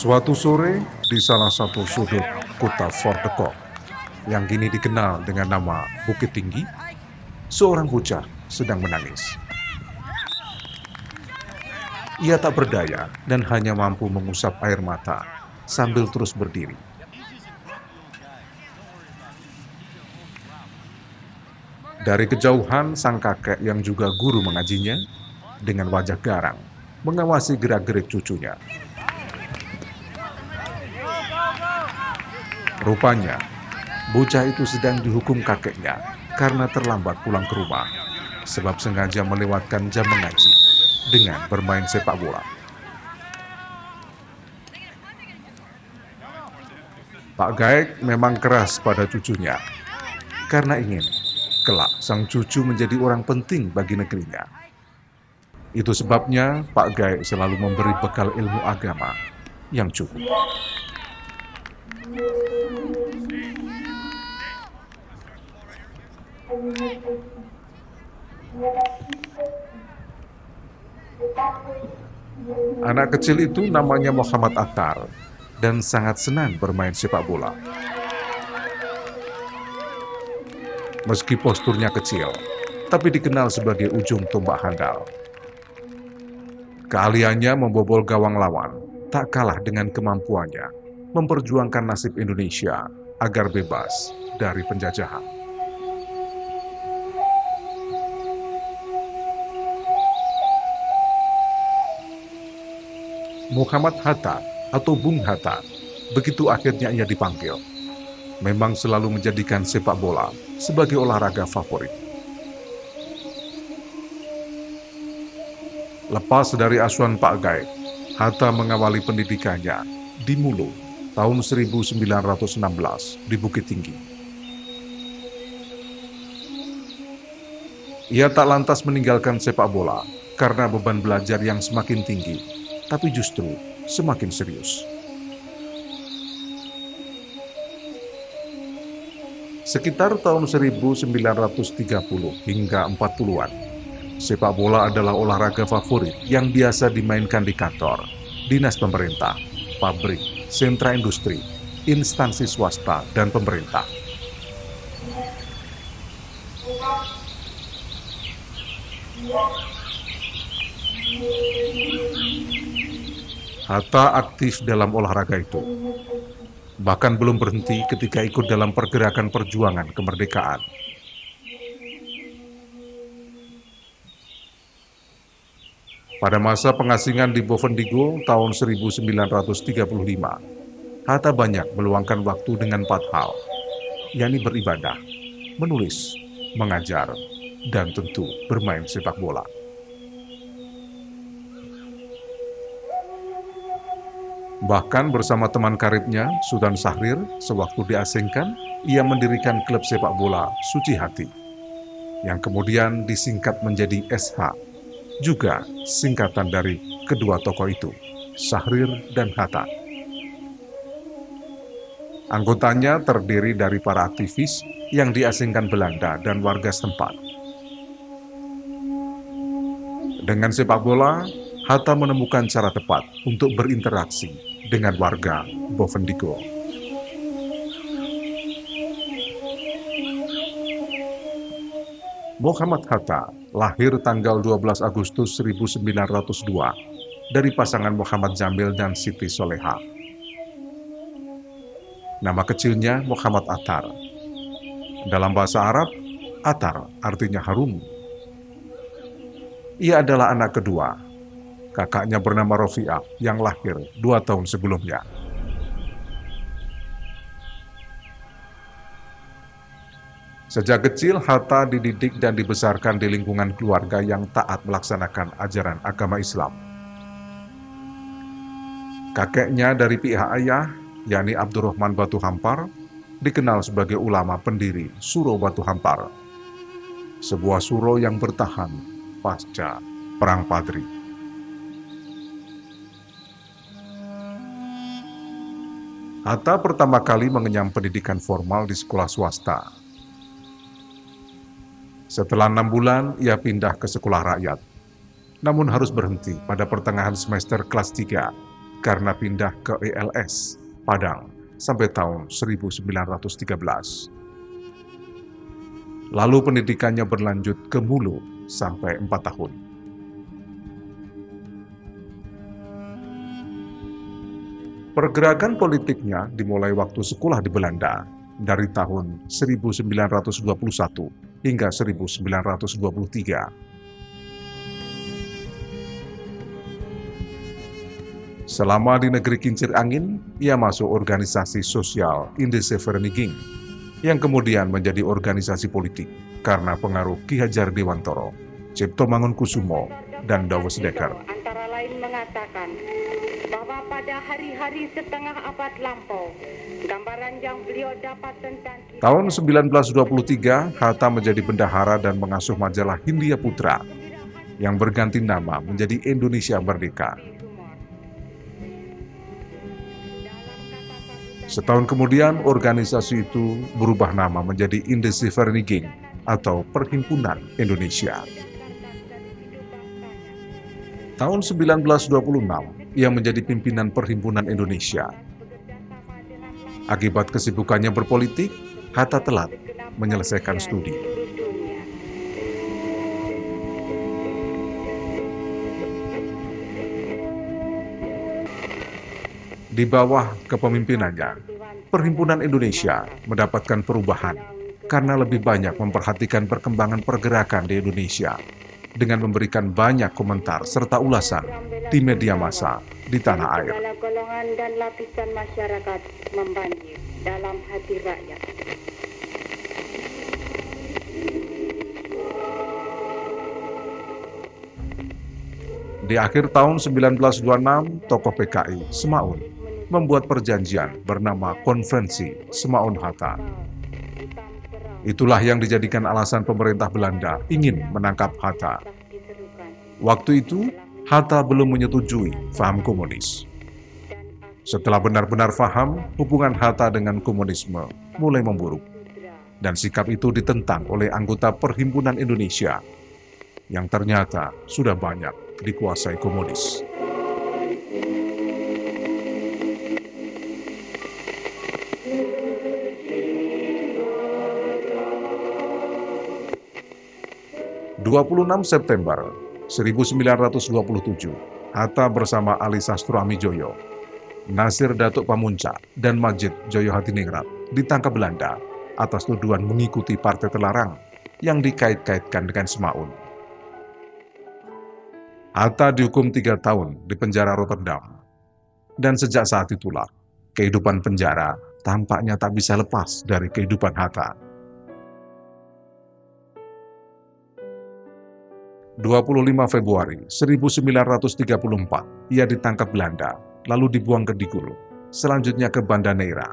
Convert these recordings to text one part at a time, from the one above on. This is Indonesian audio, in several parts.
Suatu sore di salah satu sudut kota Fort de Kock yang kini dikenal dengan nama Bukit Tinggi, seorang bocah sedang menangis. Ia tak berdaya dan hanya mampu mengusap air mata sambil terus berdiri. Dari kejauhan, sang kakek yang juga guru mengajinya, dengan wajah garang, mengawasi gerak-gerik cucunya. Rupanya, bocah itu sedang dihukum kakeknya karena terlambat pulang ke rumah, sebab sengaja melewatkan jam mengaji dengan bermain sepak bola. Pak Gaek memang keras pada cucunya, karena ingin kelak sang cucu menjadi orang penting bagi negerinya. Itu sebabnya Pak Gaek selalu memberi bekal ilmu agama yang cukup. Anak kecil itu namanya Muhammad Attar dan sangat senang bermain sepak bola. Meski posturnya kecil, tapi dikenal sebagai ujung tombak handal. Keahliannya membobol gawang lawan tak kalah dengan kemampuannya memperjuangkan nasib Indonesia agar bebas dari penjajahan. Muhammad Hatta atau Bung Hatta, begitu akhirnya ia dipanggil. Memang selalu menjadikan sepak bola sebagai olahraga favorit. Lepas dari asuhan Pak Gaib, Hatta mengawali pendidikannya di Mulu tahun 1916 di Bukit Tinggi. Ia tak lantas meninggalkan sepak bola karena beban belajar yang semakin tinggi, tapi justru semakin serius. Sekitar tahun 1930 hingga 40-an, sepak bola adalah olahraga favorit yang biasa dimainkan di kantor, dinas pemerintah, pabrik, sentra industri, instansi swasta, dan pemerintah. Hatta aktif dalam olahraga itu. Bahkan belum berhenti ketika ikut dalam pergerakan perjuangan kemerdekaan. Pada masa pengasingan di Bovendigo tahun 1935, Hatta banyak meluangkan waktu dengan empat hal, yakni beribadah, menulis, mengajar, dan tentu bermain sepak bola. Bahkan bersama teman karibnya, Sultan Sahrir, sewaktu diasingkan, ia mendirikan klub sepak bola Suci Hati, yang kemudian disingkat menjadi SH, juga singkatan dari kedua tokoh itu, Sahrir dan Hatta. Anggotanya terdiri dari para aktivis yang diasingkan Belanda dan warga setempat. Dengan sepak bola, Hatta menemukan cara tepat untuk berinteraksi dengan warga Bovendigo. Muhammad Hatta lahir tanggal 12 Agustus 1902 dari pasangan Muhammad Jamil dan Siti Soleha. Nama kecilnya Muhammad Atar. Dalam bahasa Arab, Atar artinya harum. Ia adalah anak kedua. Kakaknya bernama Rofiah yang lahir dua tahun sebelumnya. Sejak kecil, Hatta dididik dan dibesarkan di lingkungan keluarga yang taat melaksanakan ajaran agama Islam. Kakeknya dari pihak ayah, yakni Abdurrahman Batu Hampar, dikenal sebagai ulama pendiri Suro Batu Hampar, sebuah suro yang bertahan pasca Perang Padri. Hatta pertama kali mengenyam pendidikan formal di sekolah swasta. Setelah enam bulan, ia pindah ke sekolah rakyat. Namun harus berhenti pada pertengahan semester kelas 3 karena pindah ke ELS, Padang, sampai tahun 1913. Lalu pendidikannya berlanjut ke Mulu sampai empat tahun. Pergerakan politiknya dimulai waktu sekolah di Belanda dari tahun 1921 hingga 1923. Selama di negeri kincir angin, ia masuk organisasi sosial Indesevereniging yang kemudian menjadi organisasi politik karena pengaruh Ki Hajar Dewantoro, Cipto Mangunkusumo, dan Dawes Dekker. Antara lain mengatakan pada hari-hari setengah abad lampau, gambaran yang beliau dapat tentang Tahun 1923, Hatta menjadi bendahara dan mengasuh majalah Hindia Putra yang berganti nama menjadi Indonesia Merdeka. Setahun kemudian, organisasi itu berubah nama menjadi Indesivereniging atau Perhimpunan Indonesia. Tahun 1926, ia menjadi pimpinan Perhimpunan Indonesia. Akibat kesibukannya berpolitik, Hatta telat menyelesaikan studi. Di bawah kepemimpinannya, Perhimpunan Indonesia mendapatkan perubahan karena lebih banyak memperhatikan perkembangan pergerakan di Indonesia dengan memberikan banyak komentar serta ulasan di media massa di tanah air. Golongan dan lapisan masyarakat membanjir dalam hati rakyat. Di akhir tahun 1926, tokoh PKI Semaun membuat perjanjian bernama Konvensi Semaun Hatta. Itulah yang dijadikan alasan pemerintah Belanda ingin menangkap Hatta. Waktu itu, Hatta belum menyetujui faham komunis. Setelah benar-benar faham, hubungan Hatta dengan komunisme mulai memburuk. Dan sikap itu ditentang oleh anggota Perhimpunan Indonesia yang ternyata sudah banyak dikuasai komunis. ...26 September 1927, Hatta bersama Ali Sastro Amijoyo, Nasir Datuk Pamunca, dan Majid Joyo Hadiningrat ditangkap Belanda atas tuduhan mengikuti partai terlarang yang dikait-kaitkan dengan Semaun. Hatta dihukum tiga tahun di penjara Rotterdam. Dan sejak saat itulah, kehidupan penjara tampaknya tak bisa lepas dari kehidupan Hatta. 25 Februari 1934, ia ditangkap Belanda, lalu dibuang ke Digul, selanjutnya ke Banda Neira.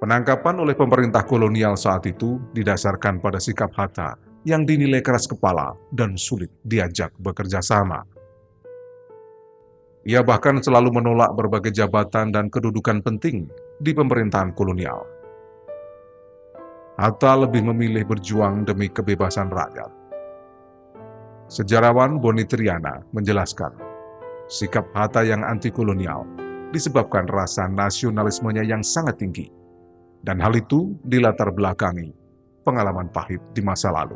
Penangkapan oleh pemerintah kolonial saat itu didasarkan pada sikap Hatta yang dinilai keras kepala dan sulit diajak bekerja sama. Ia bahkan selalu menolak berbagai jabatan dan kedudukan penting di pemerintahan kolonial. Hatta lebih memilih berjuang demi kebebasan rakyat. Sejarawan Boni Triana menjelaskan, sikap Hatta yang anti-kolonial disebabkan rasa nasionalismenya yang sangat tinggi, dan hal itu dilatar belakangi pengalaman pahit di masa lalu.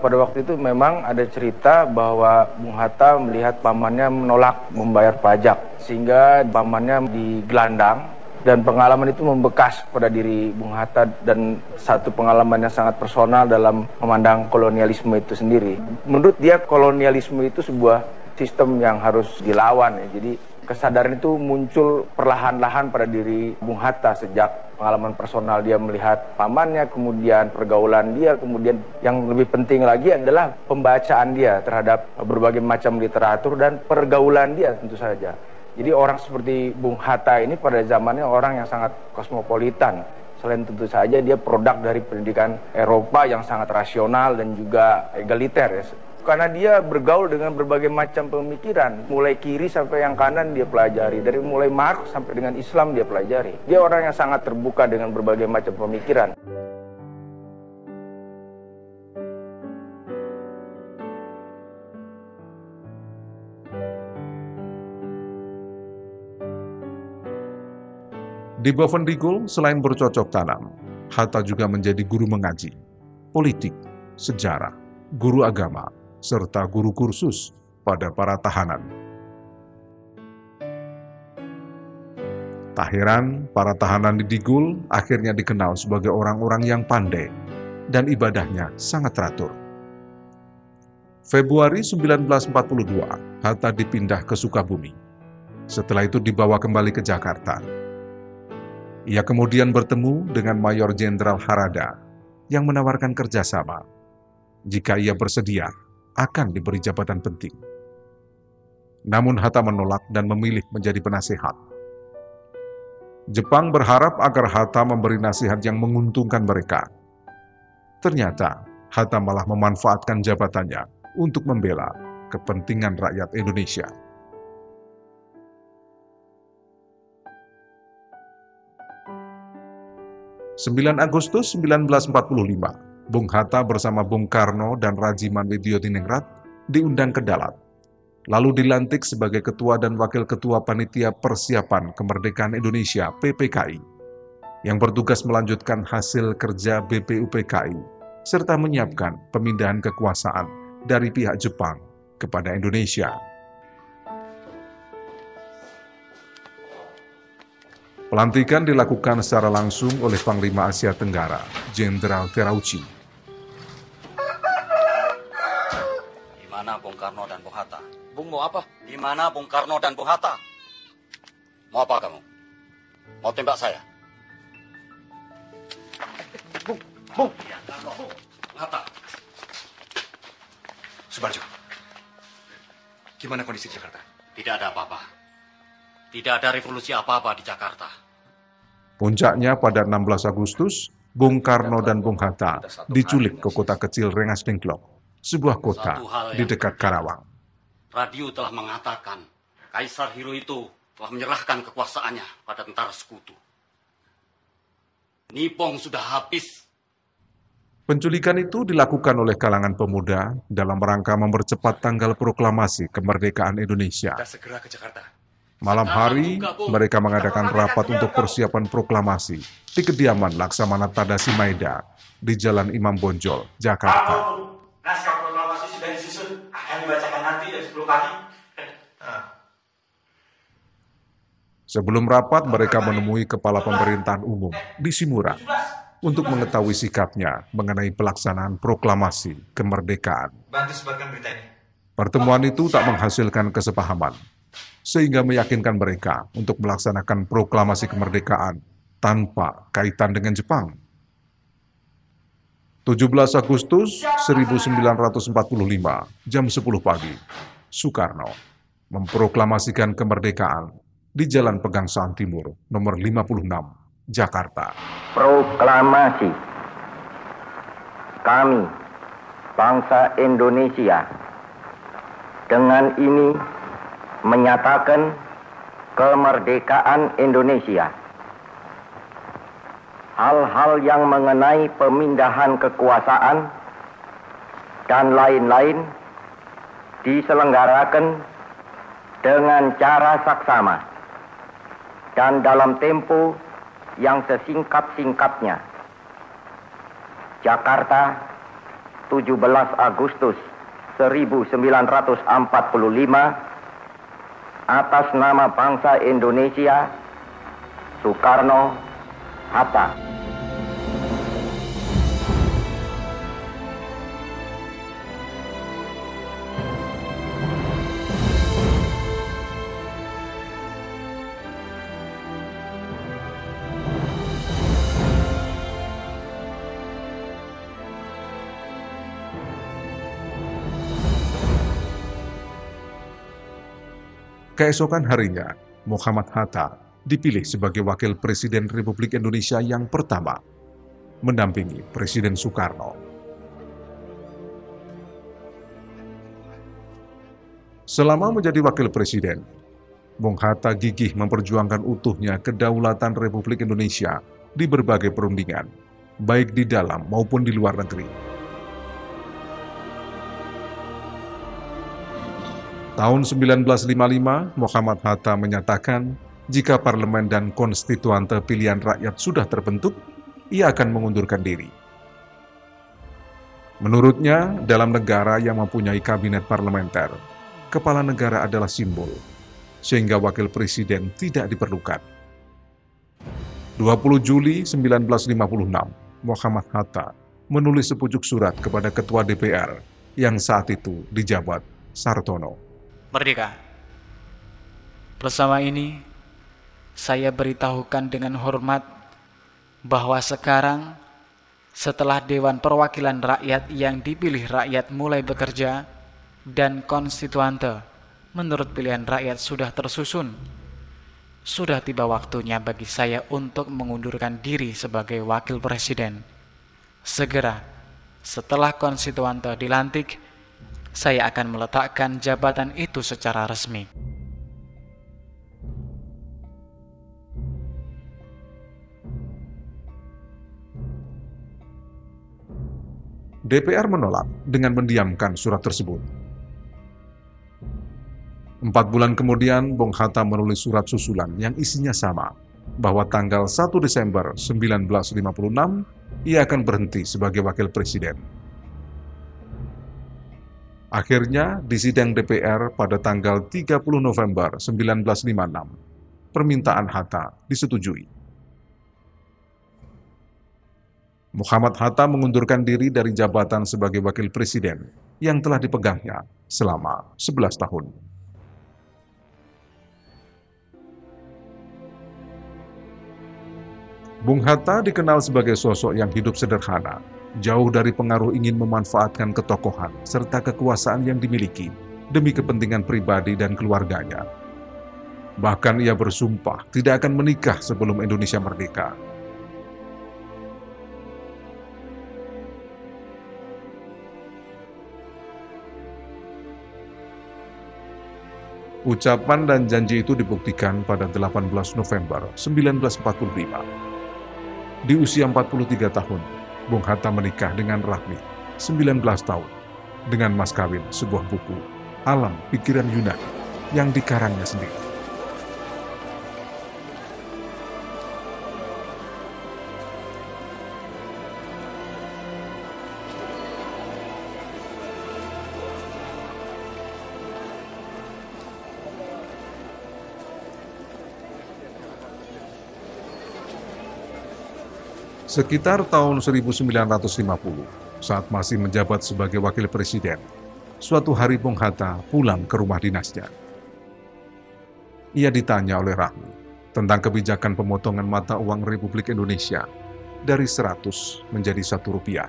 Pada waktu itu memang ada cerita bahwa Bung Hatta melihat pamannya menolak membayar pajak sehingga pamannya digelandang dan pengalaman itu membekas pada diri Bung Hatta dan satu pengalaman yang sangat personal dalam memandang kolonialisme itu sendiri. Menurut dia kolonialisme itu sebuah sistem yang harus dilawan ya. Jadi kesadaran itu muncul perlahan-lahan pada diri Bung Hatta sejak pengalaman personal dia melihat pamannya, kemudian pergaulan dia, kemudian yang lebih penting lagi adalah pembacaan dia terhadap berbagai macam literatur dan pergaulan dia tentu saja. Jadi orang seperti Bung Hatta ini pada zamannya orang yang sangat kosmopolitan. Selain tentu saja dia produk dari pendidikan Eropa yang sangat rasional dan juga egaliter ya. karena dia bergaul dengan berbagai macam pemikiran, mulai kiri sampai yang kanan dia pelajari, dari mulai Marx sampai dengan Islam dia pelajari. Dia orang yang sangat terbuka dengan berbagai macam pemikiran. Di Bovendigul, selain bercocok tanam, Hatta juga menjadi guru mengaji, politik, sejarah, guru agama, serta guru kursus pada para tahanan. Tak heran, para tahanan di Digul akhirnya dikenal sebagai orang-orang yang pandai dan ibadahnya sangat teratur. Februari 1942, Hatta dipindah ke Sukabumi. Setelah itu dibawa kembali ke Jakarta. Ia kemudian bertemu dengan Mayor Jenderal Harada yang menawarkan kerjasama. Jika ia bersedia, akan diberi jabatan penting. Namun Hatta menolak dan memilih menjadi penasehat. Jepang berharap agar Hatta memberi nasihat yang menguntungkan mereka. Ternyata, Hatta malah memanfaatkan jabatannya untuk membela kepentingan rakyat Indonesia. 9 Agustus 1945, Bung Hatta bersama Bung Karno dan Rajiman Widyodiningrat diundang ke Dalat, lalu dilantik sebagai Ketua dan Wakil Ketua Panitia Persiapan Kemerdekaan Indonesia PPKI, yang bertugas melanjutkan hasil kerja BPUPKI, serta menyiapkan pemindahan kekuasaan dari pihak Jepang kepada Indonesia. Pelantikan dilakukan secara langsung oleh Panglima Asia Tenggara, Jenderal Terauchi. Di mana Bung Karno dan Bung Hatta? Bung mau apa? Di mana Bung Karno dan Bung Hatta? Mau apa kamu? Mau tembak saya? Bung, Bung. Ya, Bung. Hatta. Subarjo, gimana kondisi di Jakarta? Tidak ada apa-apa. Tidak ada revolusi apa-apa di Jakarta. Puncaknya pada 16 Agustus, Bung Karno dan Bung Hatta diculik ke kota kecil Rengas Dengklok, sebuah kota di dekat Karawang. Radio telah mengatakan Kaisar Hirohito telah menyerahkan kekuasaannya pada tentara sekutu. Nipong sudah habis. Penculikan itu dilakukan oleh kalangan pemuda dalam rangka mempercepat tanggal proklamasi kemerdekaan Indonesia. Kita segera ke Jakarta. Malam hari, mereka mengadakan rapat untuk persiapan proklamasi di kediaman Laksamana Tadasi Maeda di Jalan Imam Bonjol, Jakarta. Kalau naskah proklamasi sudah disusun, akan dibacakan nanti dan 10 pagi. Sebelum rapat, mereka menemui Kepala Pemerintahan Umum di Simura untuk mengetahui sikapnya mengenai pelaksanaan proklamasi kemerdekaan. Bantu sebarkan berita ini. Pertemuan itu tak menghasilkan kesepahaman sehingga meyakinkan mereka untuk melaksanakan proklamasi kemerdekaan tanpa kaitan dengan Jepang. 17 Agustus 1945, jam 10 pagi, Soekarno memproklamasikan kemerdekaan di Jalan Pegangsaan Timur, nomor 56, Jakarta. Proklamasi kami, bangsa Indonesia, dengan ini menyatakan kemerdekaan Indonesia. Hal-hal yang mengenai pemindahan kekuasaan dan lain-lain diselenggarakan dengan cara saksama dan dalam tempo yang sesingkat-singkatnya. Jakarta, 17 Agustus 1945 atas nama bangsa Indonesia Soekarno Hatta. Keesokan harinya, Muhammad Hatta dipilih sebagai Wakil Presiden Republik Indonesia yang pertama, mendampingi Presiden Soekarno. Selama menjadi wakil presiden, Bung Hatta gigih memperjuangkan utuhnya kedaulatan Republik Indonesia di berbagai perundingan, baik di dalam maupun di luar negeri. Tahun 1955, Muhammad Hatta menyatakan jika parlemen dan konstituante pilihan rakyat sudah terbentuk, ia akan mengundurkan diri. Menurutnya, dalam negara yang mempunyai kabinet parlementer, kepala negara adalah simbol, sehingga wakil presiden tidak diperlukan. 20 Juli 1956, Muhammad Hatta menulis sepucuk surat kepada Ketua DPR yang saat itu dijabat Sartono. Merdeka. Bersama ini, saya beritahukan dengan hormat bahwa sekarang setelah Dewan Perwakilan Rakyat yang dipilih rakyat mulai bekerja dan konstituante menurut pilihan rakyat sudah tersusun, sudah tiba waktunya bagi saya untuk mengundurkan diri sebagai wakil presiden. Segera setelah konstituante dilantik, saya akan meletakkan jabatan itu secara resmi. DPR menolak dengan mendiamkan surat tersebut. Empat bulan kemudian, Bung Hatta menulis surat susulan yang isinya sama, bahwa tanggal 1 Desember 1956 ia akan berhenti sebagai wakil presiden. Akhirnya, di sidang DPR pada tanggal 30 November 1956, permintaan Hatta disetujui. Muhammad Hatta mengundurkan diri dari jabatan sebagai wakil presiden yang telah dipegangnya selama 11 tahun. Bung Hatta dikenal sebagai sosok yang hidup sederhana, jauh dari pengaruh ingin memanfaatkan ketokohan serta kekuasaan yang dimiliki demi kepentingan pribadi dan keluarganya. Bahkan ia bersumpah tidak akan menikah sebelum Indonesia merdeka. Ucapan dan janji itu dibuktikan pada 18 November 1945. Di usia 43 tahun, Bung Hatta menikah dengan Rahmi, 19 tahun, dengan mas kawin sebuah buku, Alam Pikiran Yunani, yang dikarangnya sendiri. Sekitar tahun 1950, saat masih menjabat sebagai wakil presiden, suatu hari Bung Hatta pulang ke rumah dinasnya. Ia ditanya oleh Rahmi tentang kebijakan pemotongan mata uang Republik Indonesia dari 100 menjadi satu rupiah.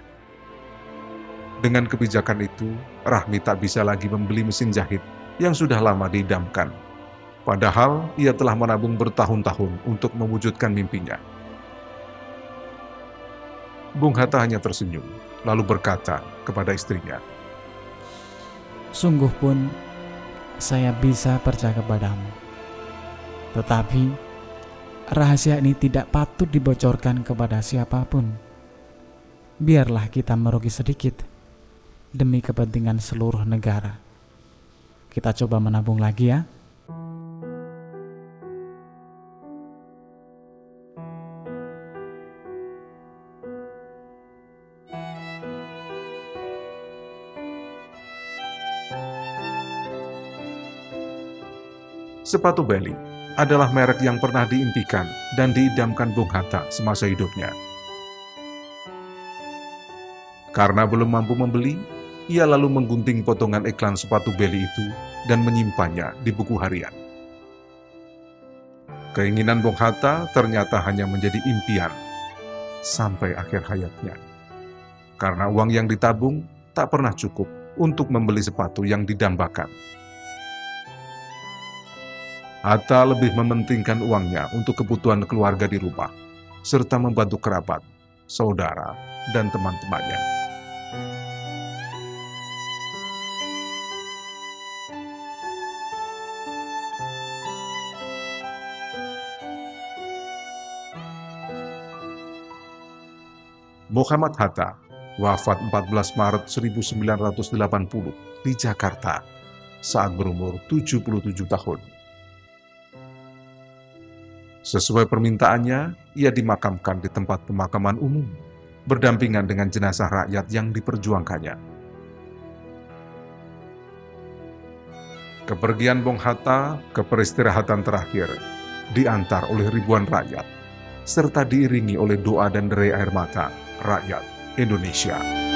Dengan kebijakan itu, Rahmi tak bisa lagi membeli mesin jahit yang sudah lama diidamkan. Padahal ia telah menabung bertahun-tahun untuk mewujudkan mimpinya. Bung Hatta hanya tersenyum, lalu berkata kepada istrinya, Sungguh pun saya bisa percaya kepadamu. Tetapi rahasia ini tidak patut dibocorkan kepada siapa pun. Biarlah kita merugi sedikit demi kepentingan seluruh negara. Kita coba menabung lagi ya. Sepatu Beli adalah merek yang pernah diimpikan dan diidamkan Bung Hatta semasa hidupnya. Karena belum mampu membeli, ia lalu menggunting potongan iklan sepatu Beli itu dan menyimpannya di buku harian. Keinginan Bung Hatta ternyata hanya menjadi impian sampai akhir hayatnya. Karena uang yang ditabung tak pernah cukup untuk membeli sepatu yang didambakan. Hatta lebih mementingkan uangnya untuk kebutuhan keluarga di rumah, serta membantu kerabat, saudara, dan teman-temannya. Muhammad Hatta wafat 14 Maret 1980 di Jakarta saat berumur 77 tahun. Sesuai permintaannya, ia dimakamkan di tempat pemakaman umum, berdampingan dengan jenazah rakyat yang diperjuangkannya. Kepergian Bung Hatta ke peristirahatan terakhir diantar oleh ribuan rakyat, serta diiringi oleh doa dan derai air mata rakyat Indonesia.